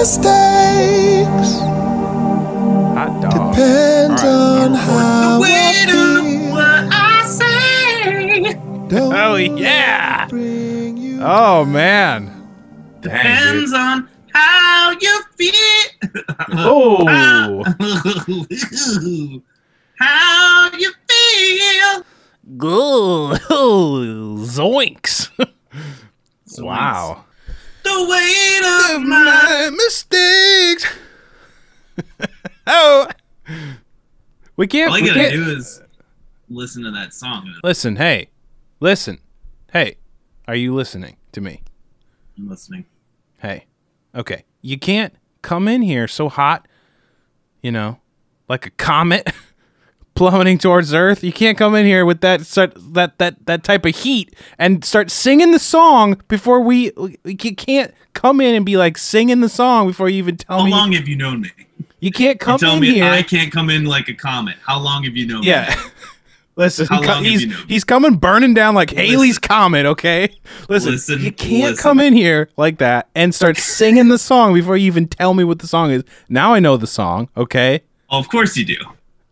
mistakes Hot dog. depends on how I on what I say. feel. Don't Oh yeah. bring you Oh man. Dang. Depends on how you feel. Oh. how you feel. Good. Zoinks. Wow. The weight of my. mistakes. oh. We can't. All I we gotta can't- do is listen to that song. Listen, hey. Listen. Hey. Are you listening to me? I'm listening. Hey. Okay. You can't come in here so hot, you know, like a comet plummeting towards Earth. You can't come in here with that that that that type of heat and start singing the song before we. You can't come in and be like singing the song before you even tell How me. How long have you known me? You can't You come tell in me here. I can't come in like a comet. How long have you known me? Yeah. Listen, How long have he's you known he's coming burning down like Halley's comet, okay? Listen, Listen, you can't listen. come in here like that and start singing the song before you even tell me what the song is. Now I know the song, okay? Oh, of course you do.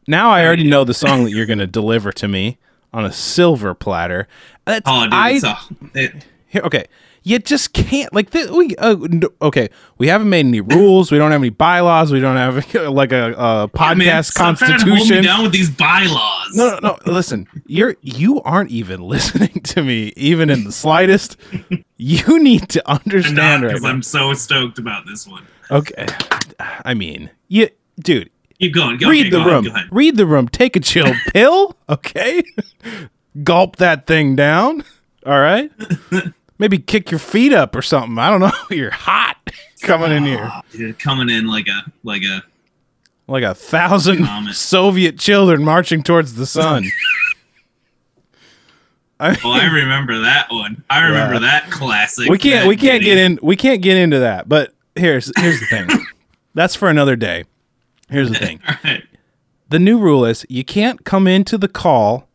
Now I already know the song that you're going to deliver to me on a silver platter. That's, Oh, dude, I, it's a, it, here, okay. You just can't like this. We uh, okay. We haven't made any rules. We don't have any bylaws. We don't have like a, a podcast man, stop trying to hold me constitution. down with these bylaws. No, no, no. Listen, you're you aren't even listening to me, even in the slightest. You need to understand because now. I'm so stoked about this one. Okay, I mean, you, dude, Keep going. Go, read okay, the ahead, room. go ahead. Read the room. Take a chill pill. Okay, gulp that thing down. All right. Maybe kick your feet up or something. I don't know. You're hot coming in here Oh, dude, coming in like a like a like a thousand. Soviet children marching towards the sun. I Oh, I remember that one. I remember Yeah. that classic. we can't we can't get in we can't get into that but here's here's the thing that's for another day here's the thing. All right. the new rule is you can't come into the call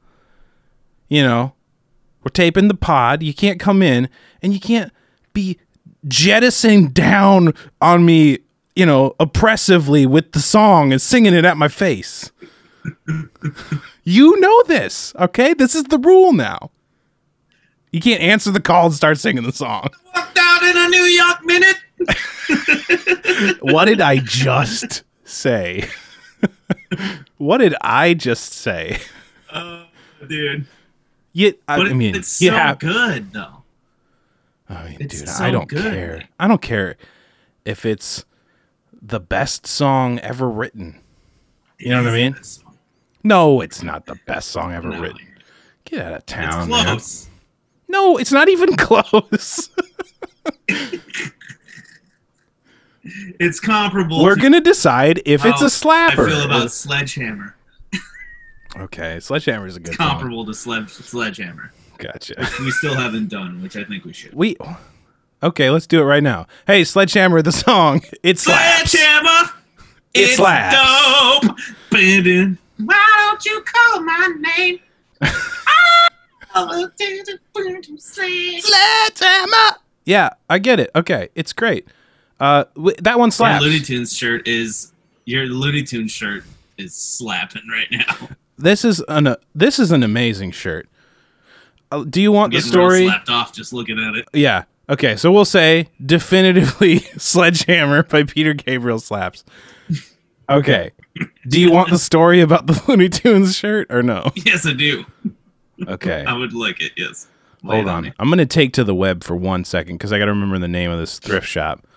you know we're taping the pod. You can't come in and you can't be jettisoning down on me you know oppressively with the song and singing it at my face. You know this okay? This is the rule now. You can't answer the call and start singing the song. Walked out in a New York minute. what did I just say? what did I just say? Oh, dude. You, I, I mean, it's so have. good though. I mean, it's dude, so I don't good, care. I don't care if it's the best song ever written. You know what I mean? No, it's not the best song ever No. written. Get out of town, close. No, it's not even close. It's comparable. We're to gonna decide if it's a slapper. I feel about Sledgehammer. okay, Sledgehammer is a good. Comparable to Sled- Sledgehammer. Gotcha. We still haven't done, which I think we should. We okay. Let's do it right now. Hey, Sledgehammer, the song. It's. Sledgehammer. It it's slaps. dope. Why don't you call my name? Sledgehammer. Yeah, I get it. Okay, it's great. Uh, that one Your slaps. Looney Tunes shirt is your Looney Tunes shirt is slapping right now. This is an uh, this is an amazing shirt. Uh, do you want the story? slapped off just looking at it. Yeah. Okay, so we'll say definitively Sledgehammer by Peter Gabriel slaps. Okay. Do you want the story about the Looney Tunes shirt or no? Yes, I do. Okay. I would like it. Yes. Lay Hold it on. me. I'm going to take to the web for one second because I got to remember the name of this thrift shop.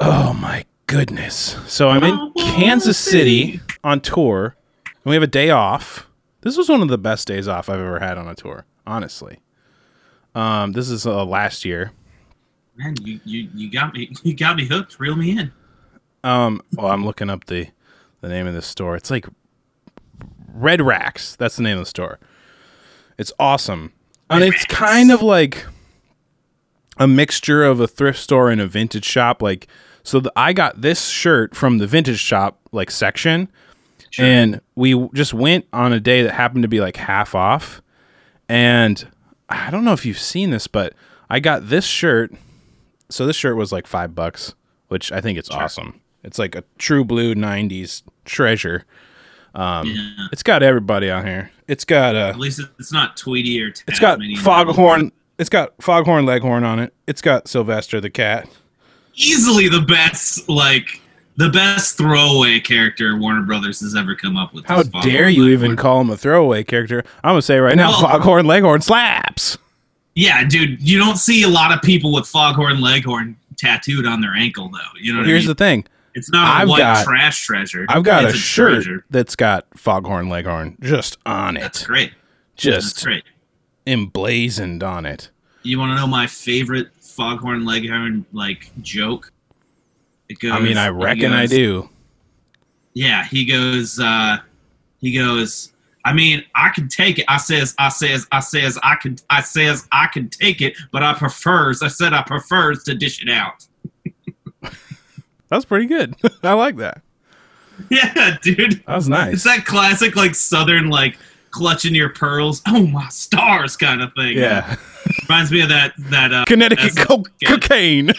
Oh my goodness. So I'm in Kansas City on tour and we have a day off. This was one of the best days off I've ever had on a tour, honestly. Um, this is uh, last year. Man, you, you you got me you got me hooked. Reel me in. Um, well, I'm looking up the the name of this store. It's like Red Racks. That's the name of the store. It's awesome, and it's kind of like a mixture of a thrift store and a vintage shop. Like, so the, I got this shirt from the vintage shop like section, and we just went on a day that happened to be like half off. And I don't know if you've seen this, but I got this shirt. So this shirt was like five bucks which I think it's awesome. It's like a true blue '90s treasure. Um, yeah. It's got everybody on here. It's got uh, At least it's not Tweety or it's got Tasmanian. Foghorn. It's got Foghorn Leghorn on it. It's got Sylvester the cat. Easily the best, like the best throwaway character Warner Brothers has ever come up with. How dare you even call him a throwaway character? I'm gonna say right now, Well- Foghorn Leghorn slaps. Yeah, dude, you don't see a lot of people with Foghorn Leghorn tattooed on their ankle, though. You know what Here's I the thing. it's not a I've white got- trash treasure. I've got it's a shirt treasure. that's got Foghorn Leghorn just on it. That's great. That's just great. Emblazoned on it. You want to know my favorite Foghorn Leghorn like joke? It goes, I mean, I reckon I do. Yeah, he goes. uh He goes. I mean, I can take it. I says, I says, I says, I can, I says, I can take it, but I prefers. I said I prefers to dish it out. That's pretty good. I like that. Yeah, dude. That was nice. It's that classic, like Southern, like clutching your pearls. Oh my stars, kind of thing. yeah, reminds me of that that uh, Connecticut that's- co- cocaine.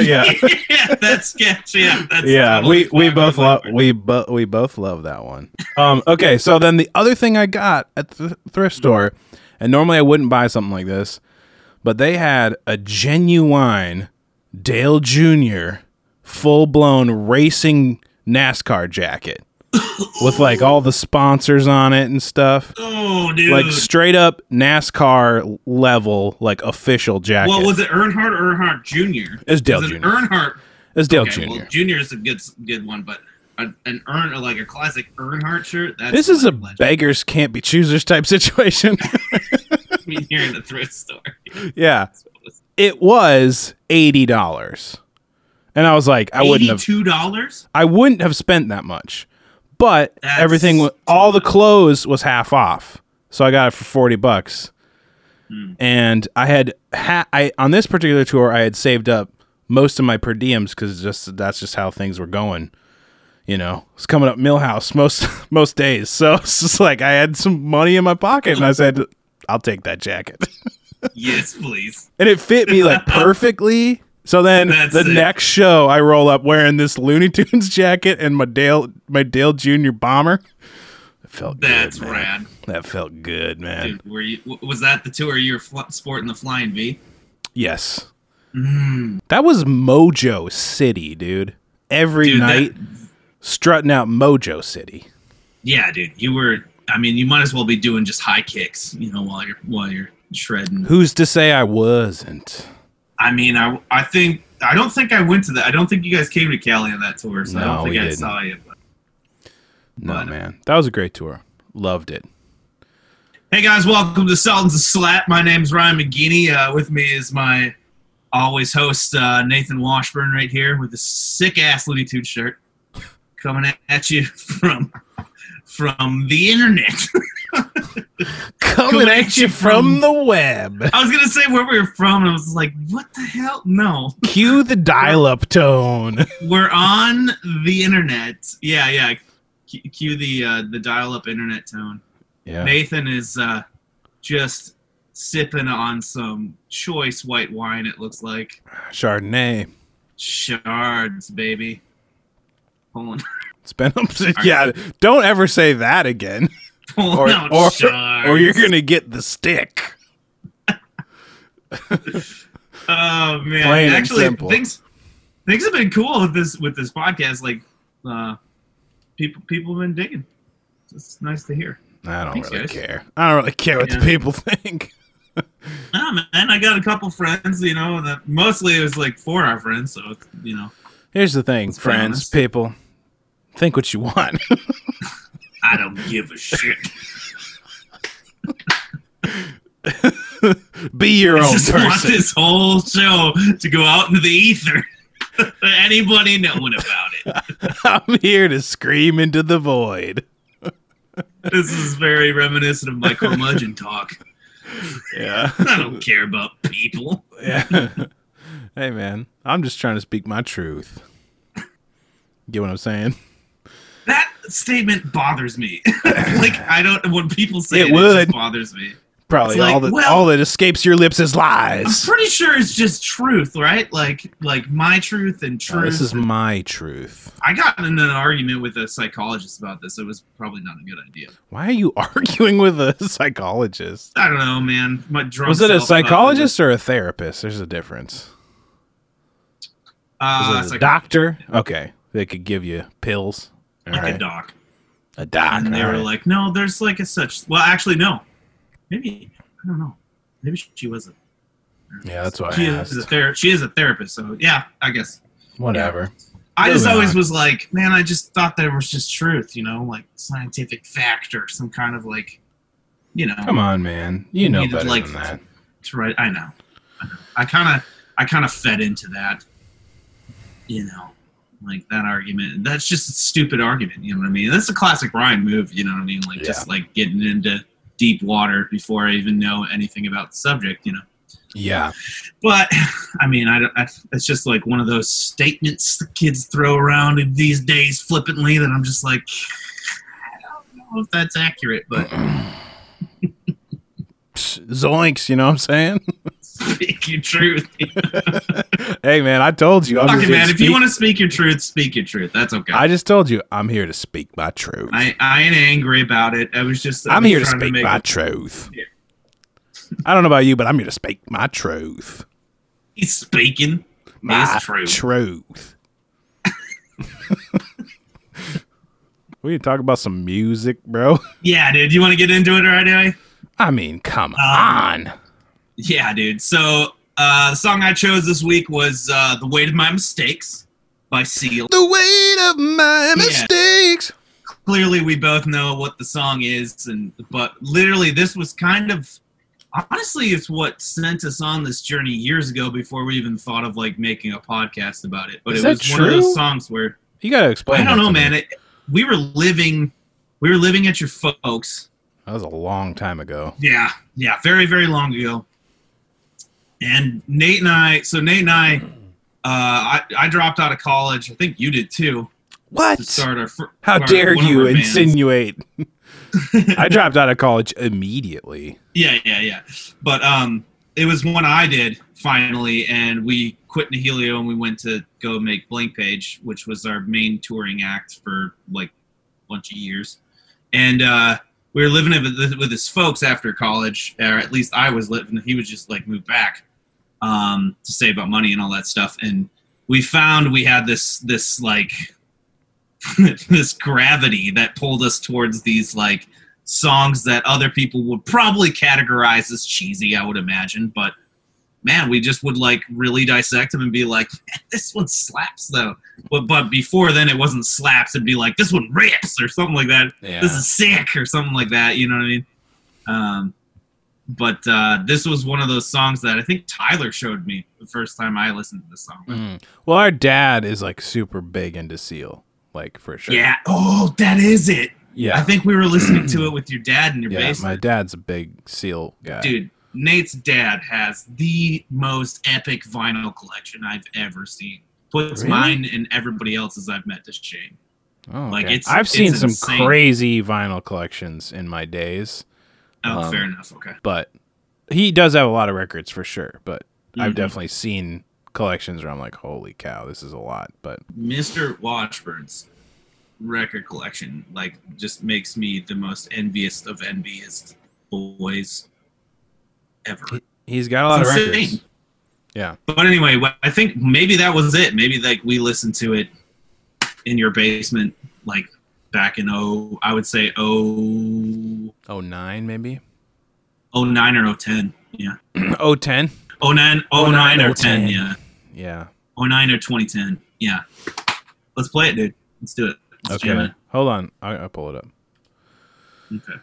yeah, yeah, that sketch. Yeah, that's yeah. totally We we both love we both we both love that one. Um. Okay. So then the other thing I got at the thrift store, and normally I wouldn't buy something like this, but they had a genuine Dale Jr. full blown racing NASCAR jacket with like all the sponsors on it and stuff. Oh, dude. Like straight up NASCAR level, like official jacket. well, was it Earnhardt or Earnhardt Jr.? It's Dale it Jr. Earnhardt. It's Dale okay, Jr. Well, Junior is a good good one, but an Earn like a classic Earnhardt shirt. That's this is a legend. beggars can't be choosers type situation. I mean, you're in the thrift store. yeah. It was eighty dollars. And I was like, I wouldn't have Eighty-two dollars. I wouldn't have spent that much. But That's everything all the clothes was half off. So I got it for 40 bucks. Hmm. And I had ha- I on this particular tour I had saved up most of my per diems cuz just that's just how things were going. You know, it's coming up Milhouse most most days. So it's just like I had some money in my pocket and I said I'll take that jacket. Yes, please. and it fit me like perfectly. So then That's the it. next show, I roll up wearing this Looney Tunes jacket and my Dale my Dale Jr. bomber. It felt That's good, rad, That felt good, man. dude. Were you? Was that the tour you were fl- sporting the flying V? Yes, Mm, that was Mojo City, dude. Every dude, that- night strutting out Mojo City. yeah, dude. You were. I mean, you might as well be doing just high kicks, you know, while you're while you're shredding. Who's to say I wasn't? I mean, I I think I don't think I went to that. I don't think you guys came to Cali on that tour, so I No, don't think we I didn't. saw you. But. No, But- man. That was a great tour. Loved it. Hey guys, welcome to Sultans of Slap. My name's Ryan McGinney. Uh, with me is my always host uh, Nathan Washburn right here with a sick ass Looney Tunes shirt coming at you from from the internet. Coming at you from the web. I was gonna say where we were from, and I was like, "What the hell? No, Cue the dial-up tone. we're on the internet." Yeah, yeah. Cue, cue the uh, the dial-up internet tone. Yeah. Nathan is uh, just sipping on some choice white wine. It looks like Chardonnay. shards, baby. Hold on, It's been yeah. Don't ever say that again, or or, or you're gonna get the stick. Oh man, Plain actually, things things have been cool with this with this podcast. Like, uh, people people have been digging. It's nice to hear. I don't Thanks, really guys. care. I don't really care what Yeah. the people think. Oh man, I got a couple friends. You know, that mostly it was like for our friends. So you know, Here's the thing, friends, honest. people. Think what you want. I don't give a shit. Be your I own just want person. this whole show to go out into the ether. Anybody knowing about it. I'm here to scream into the void. This is very reminiscent of my curmudgeon talk. Yeah. I don't care about people. Yeah. hey man, I'm just trying to speak my truth. Get what I'm saying? Statement bothers me. like I don't when people say It it, it, would. just bothers me. Probably like, all that well- all that escapes your lips is lies. I'm pretty sure it's just truth, right? Like like my truth and Oh, truth. this is my truth. I got in an argument with a psychologist about this. It was probably not a good idea. Why are you arguing with a psychologist? I don't know, man. My drunk Was it a psychologist or a therapist? There's a difference. Uh, Was it a doctor? Okay, they could give you pills. Like a right. doc. A doc. and they were right. like, "No, there's like a such." Well, actually, no. Maybe I don't know. Maybe she was a. yeah, that's I She is a asked. ther- She is a therapist, so yeah, I guess. Whatever. I just always on. was like, man, I just thought there was just truth, you know, like scientific fact or some kind of like, you know, Come on, man. You know better like, than that. to write. I know. I kind of, I kind of fed into that, you know, like that argument. That's just a stupid argument. You know what I mean? That's a classic Ryan move. You know what I mean? Like just like getting into deep water before I even know anything about the subject. You know. Yeah. But I mean, I, don't- I it's just like one of those statements the kids throw around these days flippantly that I'm just like, I don't know if that's accurate, but Zoinks, you know what I'm saying? speak your truth. hey, man, I told you. I'm Fucking here to man, if you want to speak your truth, speak your truth. That's okay. I just told you I'm here to speak my truth. I, I ain't angry about it. I was just. I I'm here to speak make my truth. Yeah. I don't know about you, but I'm here to speak my truth. He's speaking My his truth. truth. we can talk about some music, bro. yeah, dude. You want to get into it right away? I mean, come Um, on. Yeah, dude. So uh, the song I chose this week was uh, "The Weight of My Mistakes" by Seal. The weight of my mistakes. Clearly, we both know what the song is, and but literally, this was kind of honestly, it's what sent us on this journey years ago before we even thought of like making a podcast about it. But Is it was one of true? those songs where You gotta explain. I don't know, man. It, we were living, we were living at your folks. That was a long time ago. Yeah, yeah, very, very long ago. And Nate and I, so Nate and I, uh, I, I dropped out of college. I think you did too. What? To start our. How our- dare you insinuate? I dropped out of college immediately. Yeah, yeah, yeah. But um, it was one I did finally, and we quit Nihilio and we went to go make Blank Page, which was our main touring act for like a bunch of years. And uh, we were living with, with his folks after college, or at least I was living. He was just like moved back um, to save up money and all that stuff. And we found we had this this like this gravity that pulled us towards these like songs that other people would probably categorize as cheesy, I would imagine. But man, we just would like really dissect them and be like, this one slaps though. But but before then, it wasn't slaps. It'd be like this one rips or something like that. Yeah. This is sick or something like that. You know what I mean? Um, but uh, this was one of those songs that I think Tyler showed me the first time I listened to the song. Mm. Well, our dad is like super big into Seal, like for sure. Yeah. Oh, that is it. yeah, I think we were listening to it with your dad in your yeah. basement. My dad's a big Seal guy. Dude, Nate's dad has the most epic vinyl collection I've ever seen. Puts Really? mine and everybody else's I've met to shame. Oh, like, okay. it's- I've it's seen some crazy vinyl collections in my days, Oh, Um, fair enough. Okay. but he does have a lot of records for sure. But I've Mhm. definitely seen collections where I'm like, holy cow, this is a lot. But Mr. Washburn's record collection like just makes me the most envious of envious boys ever. he's got a lot It's of insane. records. Yeah. But anyway, I think maybe that was it. Maybe like we listened to it in your basement, like back in oh, I would say oh, Oh nine maybe. oh nine or oh ten. Yeah, oh ten. oh nine, oh, oh nine or ten. 010. Yeah, Yeah. oh nine or twenty ten. Yeah, let's play it, dude. Let's do it. Let's Okay. Hold on. I pull it up. Okay.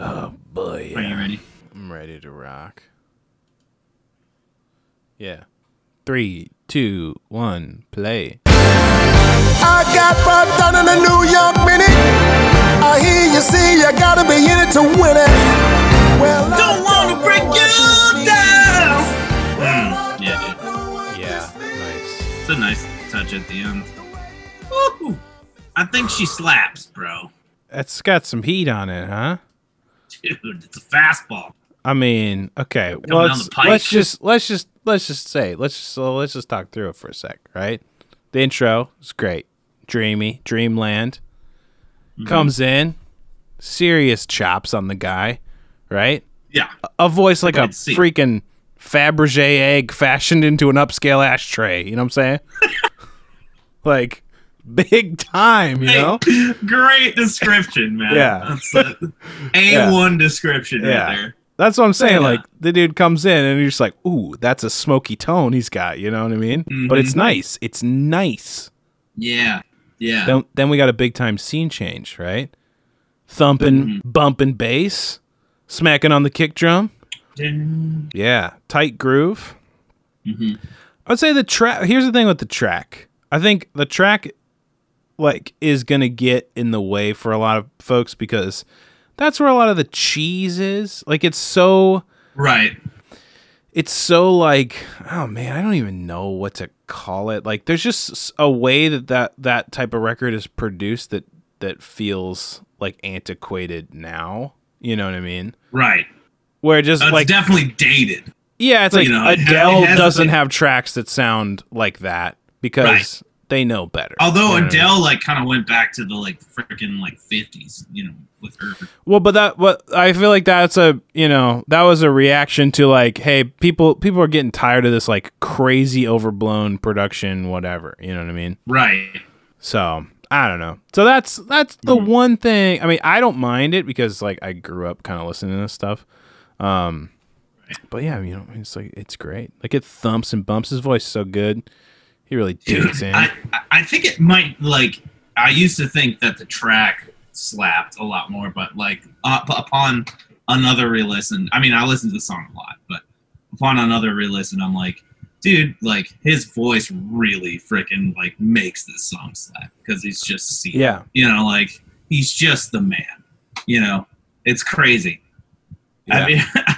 Oh boy. Are you ready? I'm ready to rock. Yeah. Three, two, one, play. I got bugged down in a New York Mini. I hear you see you gotta be in it to win it. Well, I Don't wanna break you down. Mm, yeah, dude. Yeah. Nice. It's a nice touch at the end. Woo! I think she slaps, bro. That's got some heat on it, huh? Dude, it's a fastball. I mean, okay. down let's let's just let's just let's just say let's just so let's just talk through it for a sec, right? The intro is great, dreamy, dreamland. Mm-hmm. Comes in, serious chops on the guy, right? Yeah. A voice like a Let's see. freaking Fabergé egg fashioned into an upscale ashtray. You know what I'm saying? like big time, you know? Great description, man. Yeah. That's A1 description right Yeah. there. That's what I'm saying. Yeah. Like the dude comes in and you're just like, ooh, that's a smoky tone he's got. You know what I mean? But it's nice. It's nice. Yeah. Yeah. Then then we got a big time scene change, right? Thumping, bumping bass, smacking on the kick drum. Ding. Yeah, tight groove. Mhm. I would say the track. Here's the thing with the track. I think the track, like, is gonna get in the way for a lot of folks because that's where a lot of the cheese is. Like, it's so. Right. it's so like oh man i don't even know what to call it like there's just a way that that, that type of record is produced that that feels like antiquated now you know what i mean Right. where just That's like definitely dated. yeah it's but, like you know, adele it doesn't like- have tracks that sound like that because they know better Although You know what I mean? Adele like kind of went back to the like freaking like 50s, you know, with her. Well, but that what I feel like that's a you know that was a reaction to like hey people people are getting tired of this like crazy overblown production whatever you know what I mean Right. So I don't know. So that's that's the one thing. I mean, I don't mind it because like I grew up kind of listening to this stuff. Um, but yeah, you know, it's like it's great. Like it thumps and bumps. His voice so good. He really digs in. I- I think it might like I used to think that the track slapped a lot more, but like uh, up, upon another re-listen, I mean I listen to the song a lot, but upon another re-listen, I'm like, dude, like his voice really freaking like makes this song slap because he's just yeah, you know, like he's just the man, you know, it's crazy. yeah. I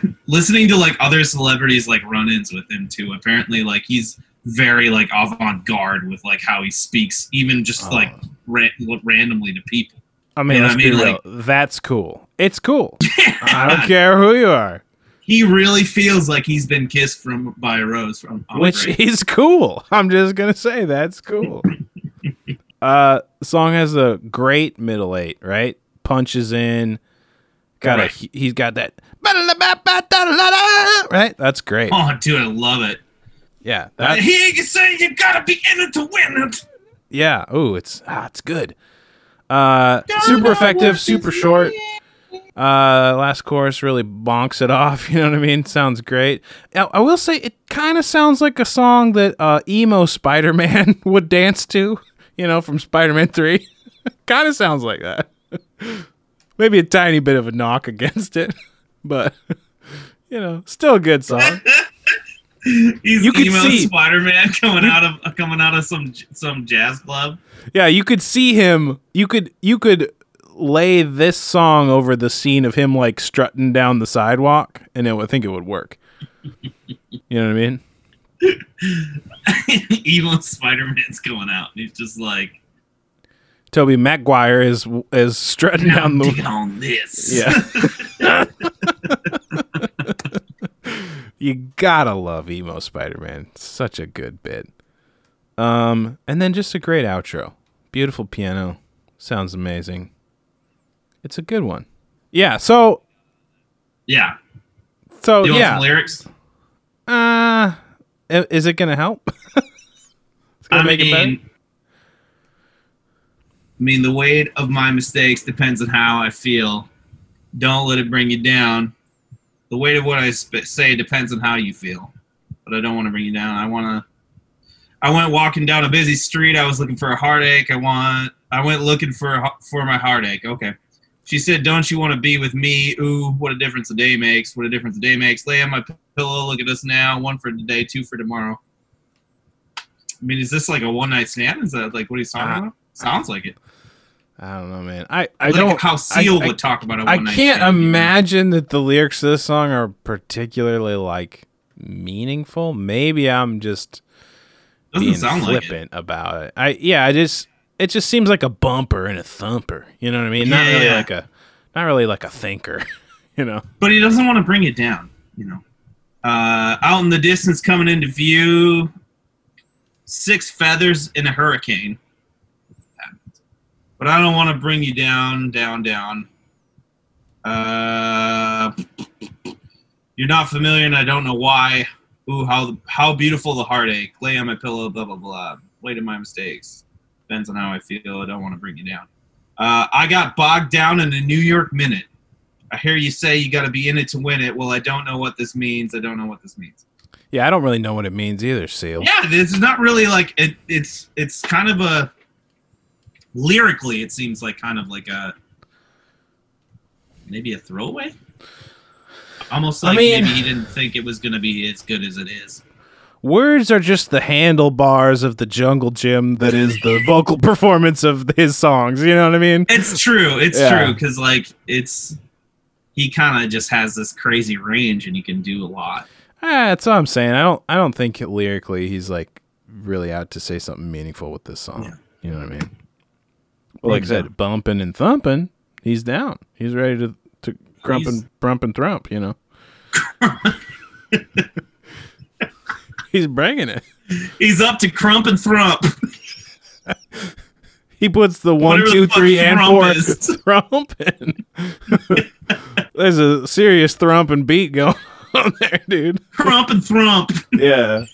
mean, listening to like other celebrities like run-ins with him too. Apparently, like he's very like avant-garde with like how he speaks, even just Oh. like ra- randomly to people. I mean, you know let's I be mean? real. That's cool. It's cool. I don't care who you are. he really feels like he's been kissed from by a rose from which break. is cool. I'm just gonna say that's cool. uh, song has a great middle eight, right? Punches in, got a he- he's got that right. That's great. Oh, dude, I love it. Yeah, Uh, that he you say you gotta be in it to win it. yeah. Oh, it's ah, it's good. Uh, super effective, super short. Uh, last chorus really bonks it off. You know what I mean? Sounds great. Now, I will say it kind of sounds like a song that uh, emo Spider Man would dance to. You know, from Spider Man Three. kind of sounds like that. Maybe a tiny bit of a knock against it, but you know, still a good song. He's You could emo see- Spider-Man coming out of coming out of some some jazz club. Yeah, you could see him. You could you could lay this song over the scene of him like strutting down the sidewalk, and it, I think it would work. You know what I mean? emo Spider-Man's going out. And he's just like, Tobey Maguire is is strutting down "Dig the. on this. Yeah. You gotta love emo Spider-Man. Such a good bit. Um, and then just a great outro. Beautiful piano. Sounds amazing. It's a good one. Yeah. So yeah. so You want yeah. some lyrics? Uh, is it gonna help? it's gonna I make mean, it better. I mean, the weight of my mistakes depends on how I feel. Don't let it bring you down. The weight of what I sp- say depends on how you feel. But I don't want to bring you down. I want to. I went walking down a busy street. I was looking for a heartache. I want. I went looking for for my heartache. Okay. She said, "Don't you want to be with me? Ooh, what a difference a day makes. What a difference a day makes. Lay on my pillow. Look at us now. One for today, two for tomorrow." I mean, is this like a one night stand? Is that like what he's talking Uh, about? Sounds like it. I don't know, man. I I like don't. how Seal I- would talk about a I can't stand. you know? imagine that the lyrics to this song are particularly like meaningful. Maybe I'm just Doesn't being sound like it. flippant about it. I yeah, I just it just seems like a bumper and a thumper. You know what I mean? Yeah, Not really Yeah. like a not really like a thinker. you know. but he doesn't want to bring it down. You know, uh, out in the distance, coming into view, six feathers in a hurricane. But I don't want to bring you down, down, down. Uh, you're not familiar, and I don't know why. Ooh, how how beautiful the heartache. Lay on my pillow, blah blah blah. Wait in my mistakes. Depends on how I feel. I don't want to bring you down. Uh, I got bogged down in a New York minute. I hear you say you got to be in it to win it. Well, I don't know what this means. I don't know what this means. Yeah, I don't really know what it means either, Seal. Yeah, this is not really like it. It's it's kind of a lyrically. It seems like kind of like a maybe a throwaway. Almost I like mean- maybe he didn't think it was going to be as good as it is. Words are just the handlebars of the jungle gym that is the vocal performance of his songs. You know what I mean? It's true. It's Yeah. true because like it's he kind of just has this crazy range and he can do a lot. Ah, that's all I'm saying. I don't. I don't think lyrically he's like really out to say something meaningful with this song. Yeah. You know what I mean? Well, like I said, bumping and thumping, he's down. He's ready to to grump He's- and brump and thrump. You know. he's bringing it. He's up to crump and thrump. He puts the one, Whatever two, three, and four is. thrump in. There's a serious thrump and beat going on there, dude. crump and thrump. Yeah.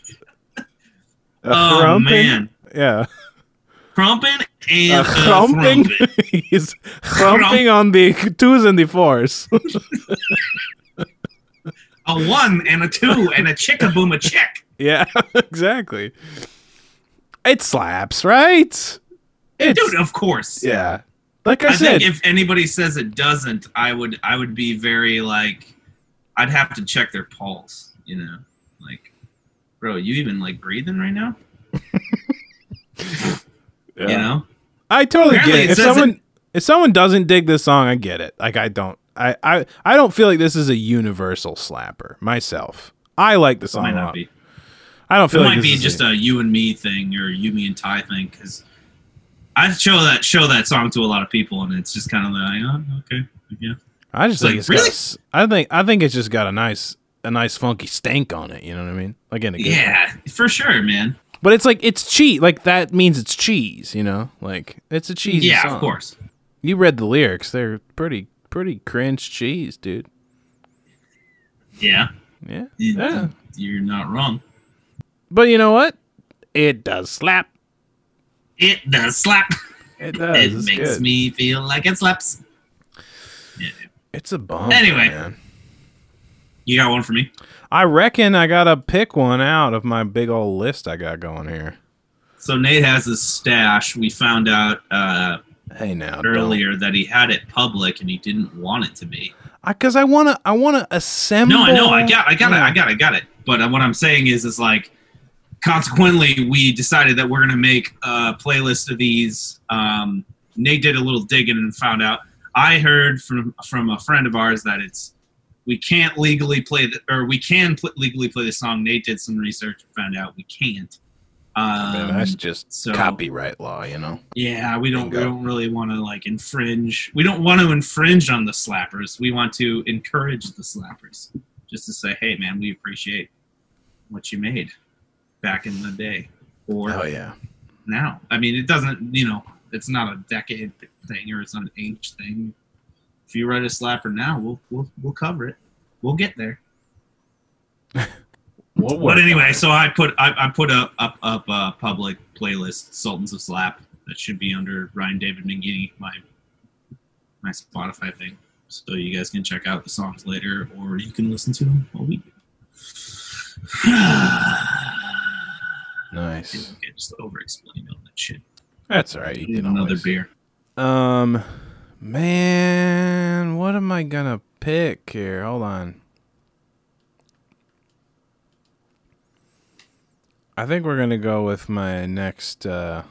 A Oh thrumping? man, Yeah. Crumping and uh, thrumping. thrumping. He's thrumping on the twos and the fours. A one and a two and a chicka boom a chick. yeah, exactly. It slaps, right? It's, Dude, of course. yeah. Like I, I said, think if anybody says it doesn't, I would I would be very like I'd have to check their pulse, you know. Like, bro, you even like breathing right now? You know? I totally Apparently get it. it If says someone if someone doesn't dig this song, I get it. Like I don't I, I I don't feel like this is a universal slapper myself. I like the It song might a not lot. be. I don't It feel like might this be is just a you and me thing or you, me, and Ty thing because I show that show that song to a lot of people and it's just kind of like, oh, okay, yeah. I just Like, think it's really? got, s- I think I think it's just got a nice a nice funky stank on it. You know what I mean? Like in a good way. Yeah, for sure, man. But it's like it's cheese. Like that means it's cheese. You know, like it's a cheesy song. yeah, song. of course. You read the lyrics; they're pretty pretty cringe cheese, dude. Yeah. Yeah, yeah. You're not wrong. But you know what? It does slap. It does slap. It does. it it's makes good. me feel like it slaps. Yeah. It's a bomb. Anyway. man. You got one for me? I reckon I gotta pick one out of my big old list I got going here. So Nate has his stash. We found out uh, Hey now, earlier that he had it public and he didn't want it to be. because I, wanna I wanna assemble. No, I know. I got. I got it. I got. it, I got it. But uh, what I'm saying is, is like, consequently, we decided that we're gonna make a playlist of these. Um, Nate did a little digging and found out. I heard from from a friend of ours that it's we can't legally play the, or we can pl- legally play the song. Nate did some research and found out we can't. Um, Man, that's just so- copyright law, you know. yeah, we don't we don't really want to like infringe. We don't want to infringe on the slappers. We want to encourage the slappers. Just to say, hey man, we appreciate what you made back in the day or Oh yeah. now. I mean, it doesn't, you know, it's not a decade thing or it's not an age thing. If you write a slapper now, we'll we'll we'll cover it. We'll get there. But anyway, so I put I, I put up up up a public playlist, Sultans of Slap, that should be under Ryan David McGinney, my my Spotify thing. So you guys can check out the songs later, or you can listen to them while we do. nice. just over explained all that shit. That's all right. You can another always- beer. Um, man, what am I gonna pick here? Hold on. I think we're gonna go with my next uh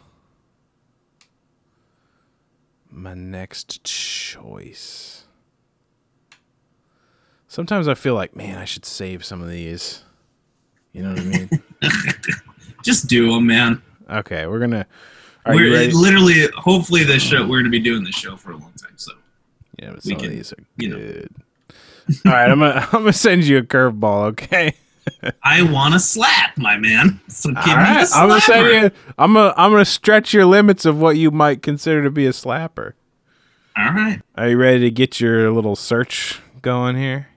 my next choice. Sometimes I feel like, man, I should save some of these. You know what I mean? Just do them, man. okay, we're gonna. Are we're ready? literally, hopefully, this show we're going to be doing this show for a long time. So Yeah, but We some can, of these are you know. All right, I'm gonna I'm gonna send you a curveball. Okay. I want to slap, my man. So give All me right. the I'm gonna send you. I'm gonna I'm gonna stretch your limits of what you might consider to be a slapper. All right. Are you ready to get your little search going here?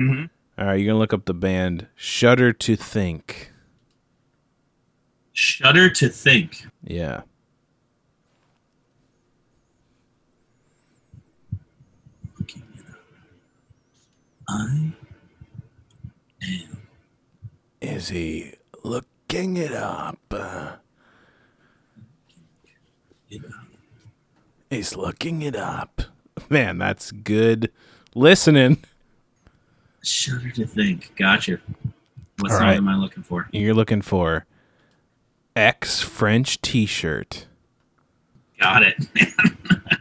Mm-hmm. All right, you're gonna look up the band Shudder to Think. Shudder to think. Yeah. I am. Is he looking it up? Uh, he's looking it up. Man, that's good listening. shudder to think. Gotcha. What All song right. am I looking for? You're looking for X French T-shirt. Got it.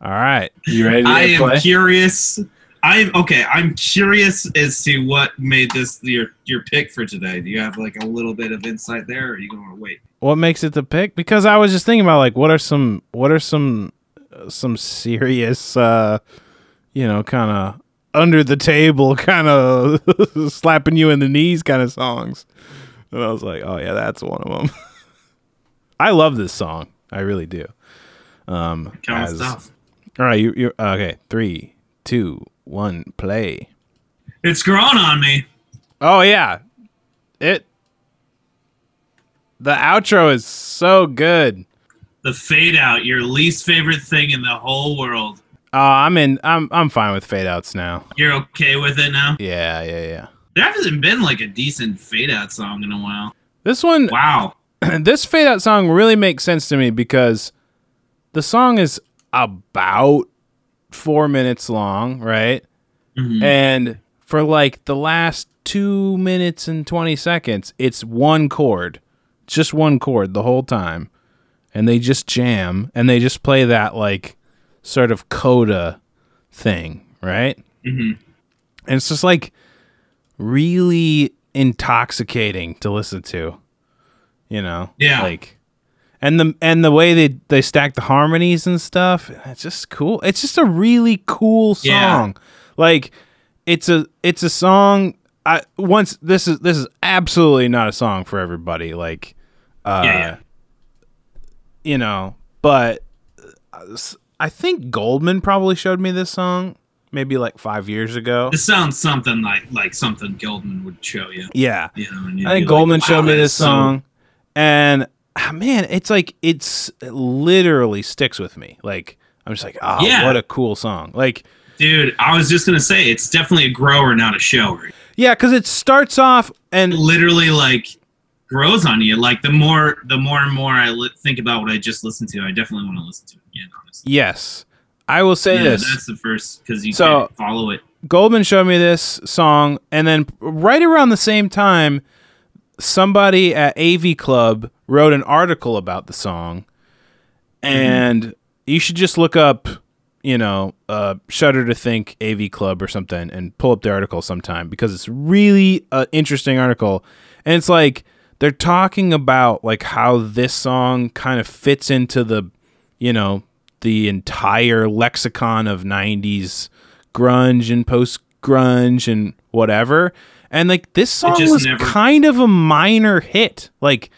All right, you ready to I am play? curious. I'm okay. I'm curious as to what made this your your pick for today. Do you have like a little bit of insight there, or are you going to wait? what makes it the pick? Because I was just thinking about like what are some what are some uh, some serious uh you know kind of under the table kind of slapping you in the knees kind of songs. And I was like, "Oh yeah, that's one of them." I love this song. I really do. Um as- stuff. All right, you you okay. Three, two, one, play. It's grown on me. Oh yeah, it. The outro is so good. The fade out, your least favorite thing in the whole world. Oh, I'm in. I'm I'm fine with fade outs now. You're okay with it now? Yeah, yeah, yeah. There hasn't been like a decent fade out song in a while. This one, Wow. this fade out song really makes sense to me because the song is about four minutes long, right? Mhm. And for like the last two minutes and 20 seconds, it's one chord, just one chord the whole time. And they just jam and they just play that like sort of coda thing, right? Mhm. And it's just like really intoxicating to listen to, you know? Yeah. Like, and the and the way they they stack the harmonies and stuff, it's just cool. It's just a really cool song. Yeah. Like it's a it's a song. I once this is this is absolutely not a song for everybody. Like, uh, Yeah, yeah. you know, but I think Goldman probably showed me this song maybe like five years ago. This sounds something like like something Goldman would show you. Yeah, You know, I think like, Goldman "Wow, showed me this is so- song, and ah, man, it's like it's it literally sticks with me. Like I'm just like, oh, Yeah. what a cool song. Like, Dude, I was just gonna say it's definitely a grower, not a shower. yeah, because it starts off and literally like grows on you. Like the more the more and more I li- think about what I just listened to, I definitely want to listen to it again. Honestly, yes, I will say yeah, this: that's the first because you So- can't follow it. Goldman showed me this song, and then right around the same time, somebody at AV Club wrote an article about the song, and you should just look up, you know, uh, Shudder to Think AV Club or something, and pull up the article sometime because it's really an interesting article, and it's like they're talking about like how this song kind of fits into the, you know, the entire lexicon of '90s grunge and post grunge and whatever. And like this song was never- kind of a minor hit. Like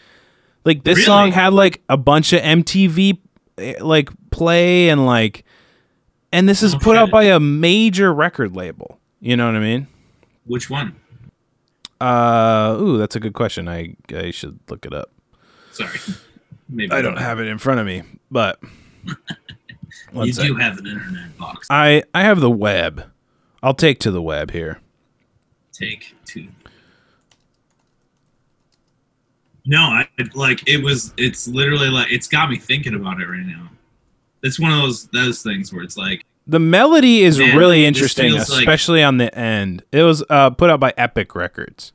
like this Really? song had like a bunch of MTV eh, like play and like and this is put out by a major record label. You know what I mean? Which one? Uh ooh, that's a good question. I I should look it up. Sorry, maybe I don't have it in front of me, but one You sec. do have an internet box. I I have the web. I'll take to the web here. Take two. No, I like it was. It's literally like it's got me thinking about it right now. It's one of those those things where it's like The melody is Man, really interesting, feels like- especially on the end. It was uh, put out by Epic Records.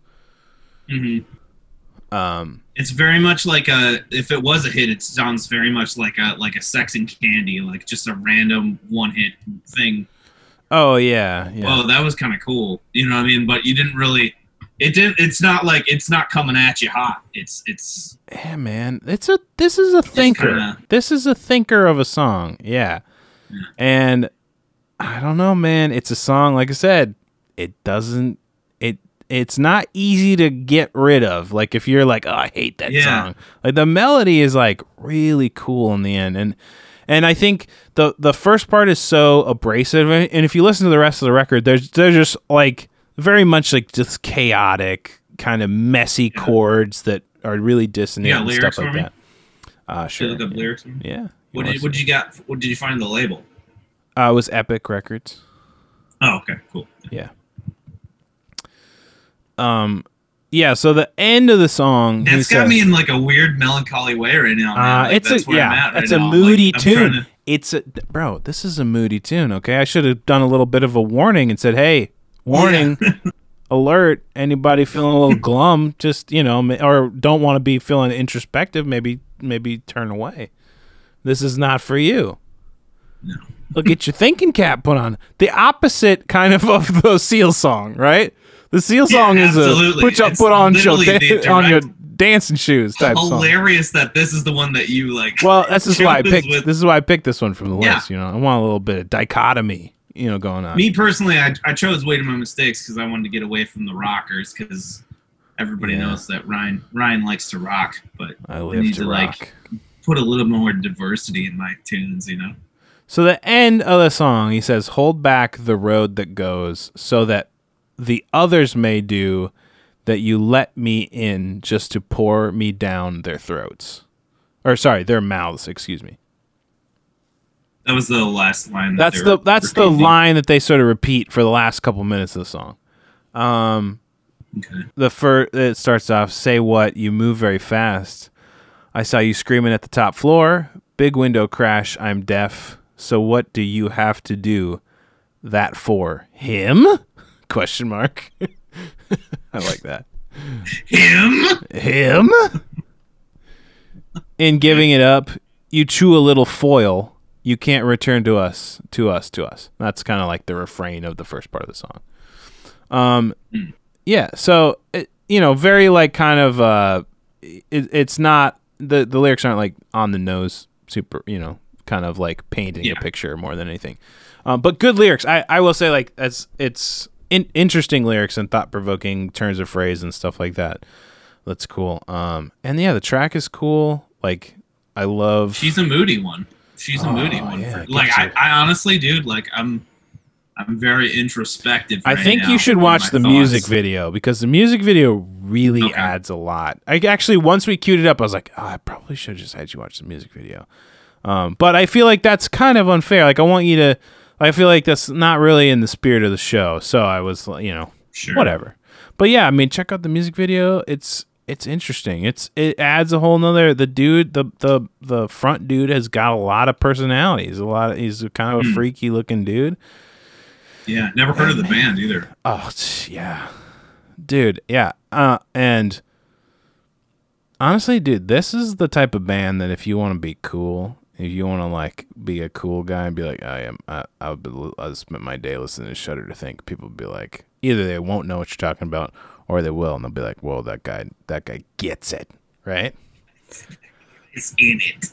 mhm. Um, it's very much like a. If it was a hit, it sounds very much like a like a Sex and Candy, like just a random one hit thing. oh yeah, yeah. Oh, that was kind of cool. You know what I mean? But you didn't really. It didn't. It's not like it's not coming at you hot. It's it's yeah, man. It's a this is a thinker. kinda- This is a thinker of a song. Yeah, Yeah. and I don't know, man. It's a song, like I said, it doesn't it's not easy to get rid of. Like if you're like, oh, I hate that Yeah. song. Like the melody is like really cool in the end, and and I think the the first part is so abrasive, and if you listen to the rest of the record, there's they're just like very much like just chaotic, kind of messy chords that are really dissonant and stuff like that. Uh, sure. look up lyrics? Yeah. What did, what did you got? What did you find the label? Uh, it was Epic Records. Oh, okay, cool. Yeah. Um, yeah. So the end of the song, That's got says- me in like a weird melancholy way right now. Man. Uh, Like, it's a yeah, right it's a now. moody Like, tune. to- It's a bro. This is a moody tune. Okay, I should have done a little bit of a warning and said, "Hey, warning, alert! Anybody feeling a little glum, just you know, or don't want to be feeling introspective, maybe maybe turn away. This is not for you." No. Look, get your thinking cap put on. The opposite kind of of the Seal song, right? The Seal Yeah, song is a put your, put on your, da- on your dancing shoes type song. Hilarious that this is the one that you like. Well, this is why I picked. with- This is why I picked this one from the Yeah. list. You know, I want a little bit of dichotomy. You know, going on. Me personally, I, I chose Wait to My Mistakes because I wanted to get away from the rockers because everybody Yeah. knows that Ryan Ryan likes to rock, but I need to to, rock. like put a little more diversity in my tunes. You know. so the end of the song, he says, "Hold back the road that goes, so that the others may do that. You let me in just to pour me down their throats, or sorry, their mouths. Excuse me. That was the last line. That That's the that's the line that they sort of repeat for the last couple minutes of the song. Um, Okay. the first it starts off say what you move very fast i saw you screaming at the top floor big window crash i'm deaf so what do you have to do that for him question mark. I like that. Him. him? In giving it up you chew a little foil. You can't return to us to us to us. That's kind of like the refrain of the first part of the song. Um yeah so it, you know very like kind of uh it, it's not the the lyrics aren't like on the nose super you know kind of like painting Yeah. a picture more than anything. Um, but good lyrics. I i will say like it's it's in, interesting lyrics and thought-provoking turns of phrase and stuff like that that's cool um and yeah the track is cool like i love She's a moody one. She's a moody one. yeah, for- like I. I honestly, dude, like I'm, I'm very introspective. I right think you should watch the thoughts. music video because the music video really Okay. adds a lot. I actually once we queued it up, I was like, oh, I probably should have just had you watch the music video. Um, but I feel like that's kind of unfair. Like I want you to. I feel like that's not really in the spirit of the show. So I was, you know, Sure. whatever. But yeah, I mean, check out the music video. It's it's interesting. It's it adds a whole nother. The dude, the the the front dude has got a lot of personality. He's a lot. Of, he's kind of a Hmm. freaky looking dude. Yeah, never heard of the band either. Oh yeah, dude. Yeah. Uh, and honestly, dude, this is the type of band that if you want to be cool, if you want to like be a cool guy and be like, I am, I, I'll spend my day listening to Shudder to Think. People be like, either they won't know what you're talking about, or they will, and they'll be like, "Whoa, that guy, that guy gets it." Right? It's in it.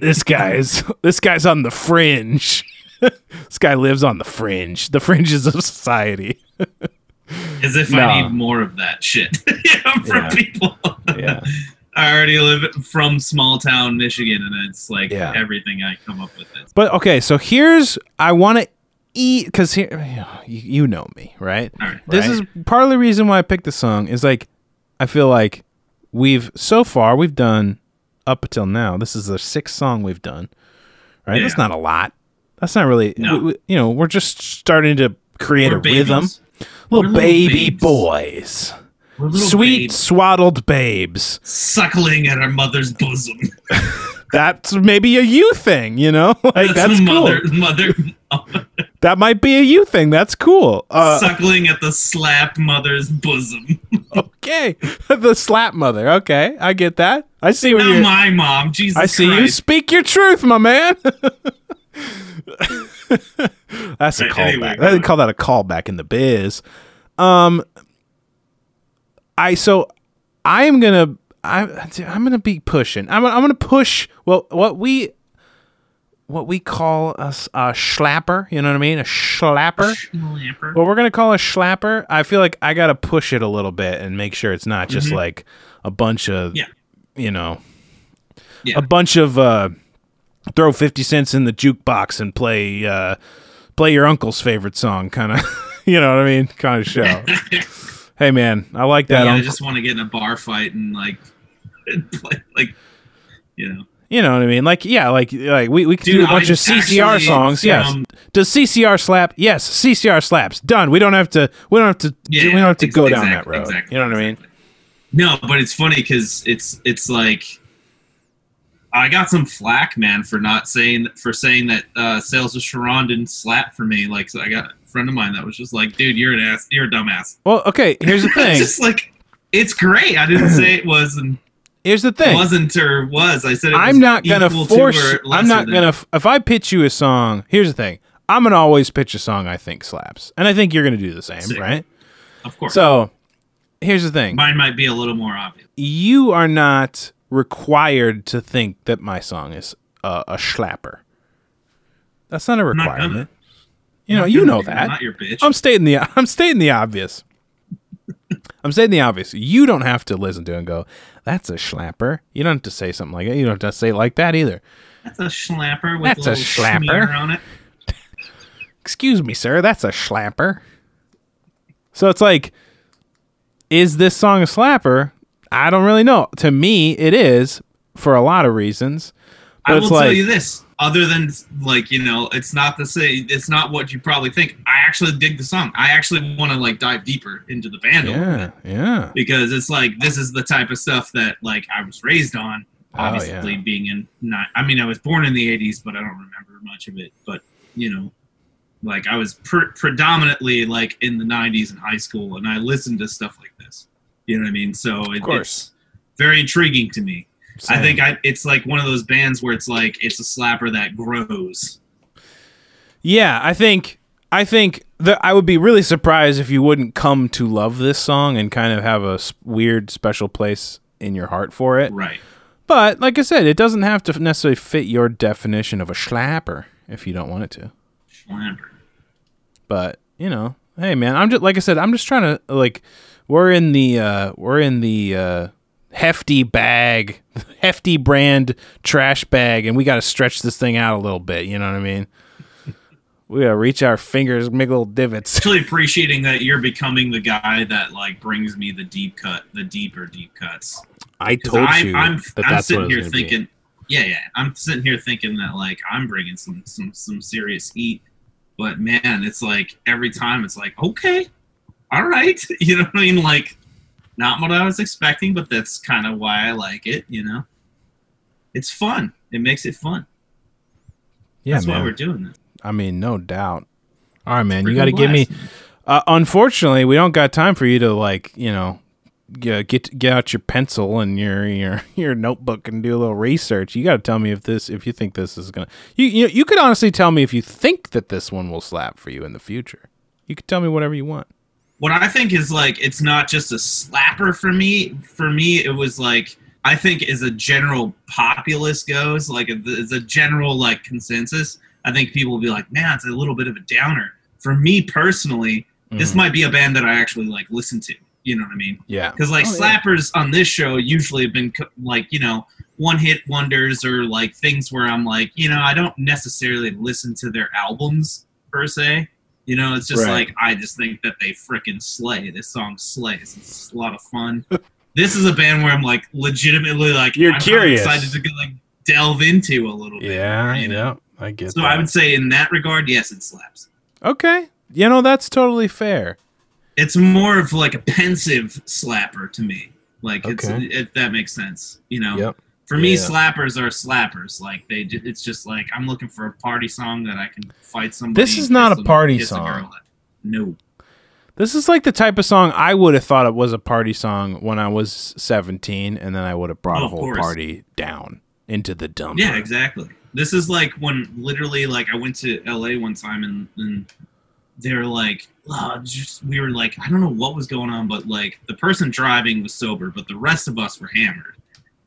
this guy's this guy's on the fringe. this guy lives on the fringe, the fringes of society. As if No. I need more of that shit from Yeah. people. Yeah. I already live from small town Michigan, and it's like Yeah. everything I come up with. Is, But okay, so here's I want to eat because here you, you know me, right? all right. This Right. is is part of the reason why I picked the song. Is like I feel like we've so far we've done up until now. This is the sixth song we've done. Right? That's not a lot. That's not really. No. we- we- you know, we're just starting to create We're a rhythm. babies. Little, little baby babes. boys, We're little sweet babes swaddled babes. suckling at our mother's bosom. That's maybe a you thing, you know? Like that's, cool. mother, mother That might be a you thing. That's cool. Uh, suckling at the slap mother's bosom. okay, the slap mother. Okay, I get that. I see where Not you. my mom. Jesus I see you. Speak your truth, my man. That's a Right, callback. anyway, I call that a callback in the biz. Um, I so I am gonna I I'm gonna be pushing. I'm I'm gonna push. Well, what we what we call a schlapper. You know what I mean? A schlapper. Schlapper. What we're gonna call a schlapper. I feel like I gotta push it a little bit and make sure it's not just Mhm. like a bunch of, Yeah. you know, Yeah. a bunch of uh, throw fifty cents in the jukebox and play uh, play your uncle's favorite song, kind of. you know what I mean? Kind of show. hey man, I like that. yeah, I just want to get in a bar fight and like, play, like, you know. You know what I mean? Like, yeah, like, like we, we could do a bunch I of CCR actually, songs. Yes. um, Does CCR slap? Yes. CCR slaps. Done. We don't have to. We don't have to. Yeah, we don't have to ex- go down that road. exactly, you know what I mean? No, but it's funny because it's it's like I got some flack, man, for not saying for saying that uh, Sails of Charon didn't slap for me. Like, so I got friend of mine that was just like, "Dude, you're an ass. You're a dumbass." Well, okay. Here's the It's thing. just like it's great. I didn't say it was and Here's the thing. It wasn't or was. I said it I'm was not gonna to force. I'm not than. gonna. If I pitch you a song, here's the thing. I'm gonna always pitch a song I think slaps, and I think you're gonna do the same, Sick. right? Of course, So, here's the thing. mine might be a little more obvious. you are not required to think that my song is uh, a schlapper. That's not a requirement. You know, you know that. not your bitch. I'm stating the I'm stating the obvious. I'm stating the obvious. You don't have to listen to it and go, "That's a schlapper." You don't have to say something like that. You don't have to say it like that either. That's a schlapper with That's a a little schlapper. on it. Excuse me, sir. That's a schlapper. So it's like, is this song a slapper? I don't really know. To me, it is for a lot of reasons. But I will like, tell you this. Other than like you know, it's not the same. It's not what you probably think. I actually dig the song. I actually want to like dive deeper into the band yeah, yeah. because it's like this is the type of stuff that like I was raised on. Oh, Obviously, yeah. being in not. I mean, I was born in the '80s, but I don't remember much of it. But you know, like I was pre- predominantly like in the '90s in high school, and I listened to stuff like this. You know what I mean? So it, course. it's very intriguing to me. I think I, it's like one of those bands where it's like it's a slapper that grows. Yeah, I think I think that I would be really surprised if you wouldn't come to love this song and kind of have a weird special place in your heart for it. Right. But like I said, it doesn't have to necessarily fit your definition of a slapper if you don't want it to. Slapper. But you know, hey man, I'm just like I said, I'm just trying to like we're in the uh we're in the uh hefty bag, hefty brand trash bag, and we got to stretch this thing out a little bit. You know what I mean? We gotta reach our fingers, make little divots. Actually appreciating that you're becoming the guy that like brings me the deep cut, the deeper deep cuts. I told I, you I'm, that I'm sitting it here gonna be. thinking, yeah, yeah. I'm sitting here thinking that like I'm bringing some some some serious heat, but man, it's like every time it's like okay, all right, you know what I mean? Like not what I was expecting, but that's kind of why I like it. You know, it's fun. It makes it fun. Yeah, That's why we're doing this. I mean, no doubt. All right, man. You got to give me. Uh, unfortunately, we don't got time for you to like, you know, get get get out your pencil and your your your notebook and do a little research. You got to tell me if this if you think this is gonna. You you you could honestly tell me if you think that this one will slap for you in the future. You could tell me whatever you want. What I think is like it's not just a slapper for me. For me, it was like I think as a general populace goes, like as a general like consensus, I think people will be like, "Man, it's a little bit of a downer." For me personally, this Mhm. might be a band that I actually like listen to. You know what I mean? Yeah. Because like Oh, yeah. slappers on this show usually have been co- like you know one hit wonders or like things where I'm like you know I don't necessarily listen to their albums per se. You know, it's just Right. like I just think that they frickin' slay. This song slays. It's a lot of fun. this is a band where I'm like legitimately like You're I'm curious. excited to like delve into a little bit. Yeah. more, you know? Yeah. I get So that. I would say in that regard, yes, it slaps. okay. You know that's totally fair. It's more of like a pensive slapper to me. Like it's Okay. if that makes sense. You know. Yep. For me, slappers are slappers. Like they, it's just like I'm looking for a party song that I can fight somebody. This is not a party song. girl. No, This is like the type of song I would have thought it was a party song when I was 17, and then I would have brought Oh, a whole course. party down into the dump. yeah, exactly. This is like when literally like I went to LA one time and and they're like, oh, just we were like I don't know what was going on, but like the person driving was sober, but the rest of us were hammered,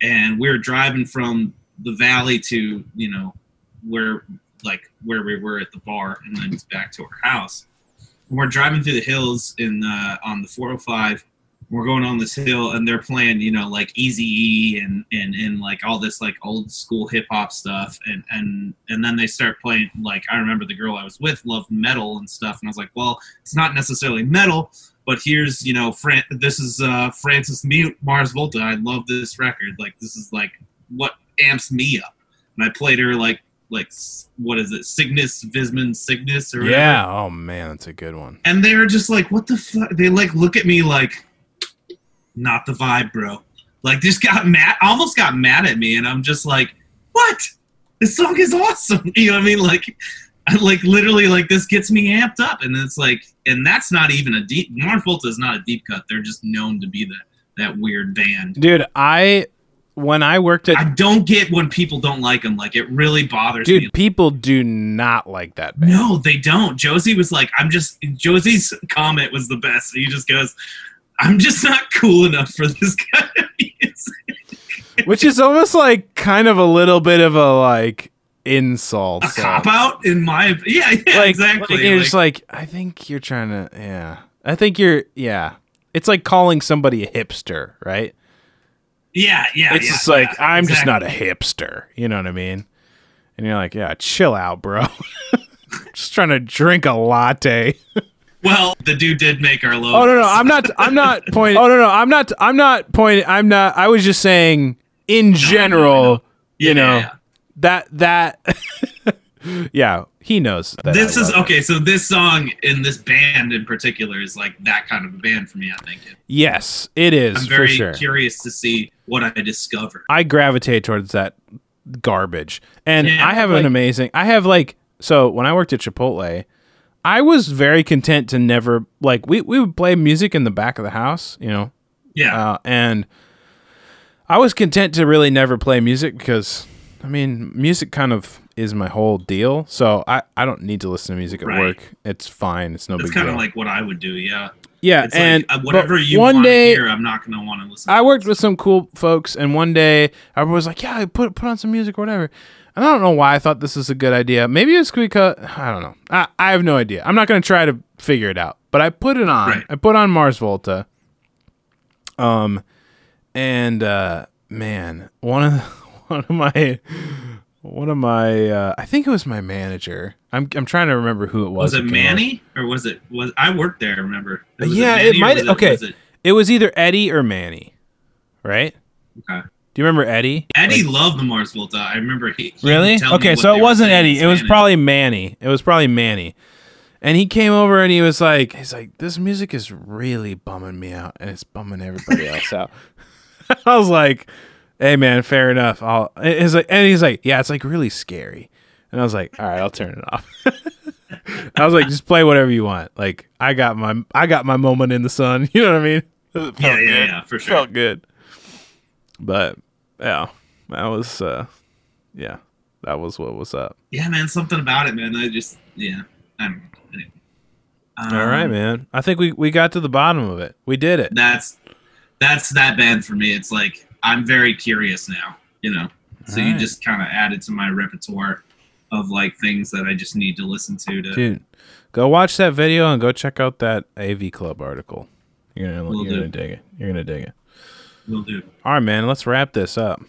and we were driving from the valley to you know where like where we were at the bar, and then back to our house. We're driving through the hills in uh, on the 405. We're going on this hill, and they're playing, you know, like Easy and and and like all this like old school hip hop stuff, and and and then they start playing like I remember the girl I was with loved metal and stuff, and I was like, well, it's not necessarily metal, but here's you know, Fran- this is uh, Frances Mute Mars Volta. I love this record. Like this is like what amps me up. And I played her like like what is it, Cygnus Vismund Cygnus or whatever. Yeah. Oh man, that's a good one. And they were just like, what the fuck? They like look at me like, not the vibe, bro. Like just got mad, almost got mad at me, and I'm just like, what? This song is awesome. You know what I mean? Like, like literally like this gets me amped up, and it's like, and that's not even a deep. Mars Volta is not a deep cut. They're just known to be that that weird band. Dude, I when I worked at I don't get when people don't like them. Like it really bothers me. dude, people do not like that band. No, they don't. Josie was like, I'm just Josie's comment was the best. He just goes, I'm just not cool enough for this kind of music. Which is almost like kind of a little bit of a like insult. A so- cop out in my yeah, yeah like, exactly. like, you're Like, just like, I think you're trying to, yeah. I think you're, yeah. It's like calling somebody a hipster, right? yeah, yeah. it's yeah, just like, yeah, I'm just not a hipster. You know what I mean? And you're like, yeah, chill out, bro. just trying to drink a latte. Well, the dude did make our logo. Oh no, no, I'm not. I'm not pointing. Oh no, no, I'm not. I'm not pointing. I'm not. I was just saying, in general, Yeah, you know, yeah. That that. yeah, he knows. That This is okay. So this song in this band in particular is like that kind of a band for me. I think Yes, it is I'm very sure. curious to see what I discover. I gravitate towards that garbage. And Yeah, I have like- an amazing I have like so when I worked at Chipotle, I was very content to never like we, we would play music in the back of the house, you know. Yeah, Uh, and I was content to really never play music because I mean, music kind of is my whole deal. So I, I don't need to listen to music at Right. work. It's fine. It's no that's big deal. It's kind of like what I would do. Yeah, yeah, it's and like uh, whatever you one want day to hear, I'm not gonna want to listen. I worked with some cool folks, and one day I was like, "Yeah, put put on some music or whatever." And I don't know why I thought this was a good idea. Maybe it's because I don't know. I, I have no idea. I'm not going to try to figure it out. But I put it on. Right. I put on Mars Volta. Um, and uh, man, one of the, one of my one of my uh, I think it was my manager. I'm I'm trying to remember who it was. Was it who came up. Manny or was it was I worked there? Remember? Yeah, Manny it might- was okay. was it- It was either Eddie or Manny, right? okay. Do you remember Eddie? Eddie Like- loved the Mars Volta. I remember he. he Really? would tell me Okay, so it wasn't Eddie. It was probably Manny. It was probably Manny. And he came over and he was like, he's like, this music is really bumming me out and it's bumming everybody else out. I was like, hey man, fair enough. I'll and he's like and he's like, yeah, it's like really scary. And I was like, all right, I'll turn it off. I was like, just play whatever you want. Like I got my I got my moment in the sun. You know what I mean? Yeah, yeah, good. yeah, for sure. Felt good. But yeah, that was uh yeah, that was what was up. Yeah, man, something about it, man. I just yeah. I'm. Anyway. All right, Um, man. I think we, we got to the bottom of it. We did it. That's that's that band for me. It's like I'm very curious now. You know, so you just kind of added to my repertoire of like things that I just need to listen to. To Dude, go watch that video and go check out that AV Club article. You're gonna Will you're do. gonna dig it. You're gonna dig it. will do. All right, man. Let's wrap this up.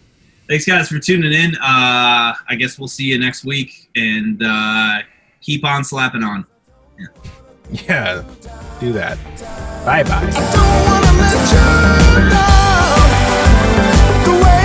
Thanks, guys, for tuning in. Uh, I guess we'll see you next week, and uh, keep on slapping on. Yeah. yeah, do that. Bye bye the way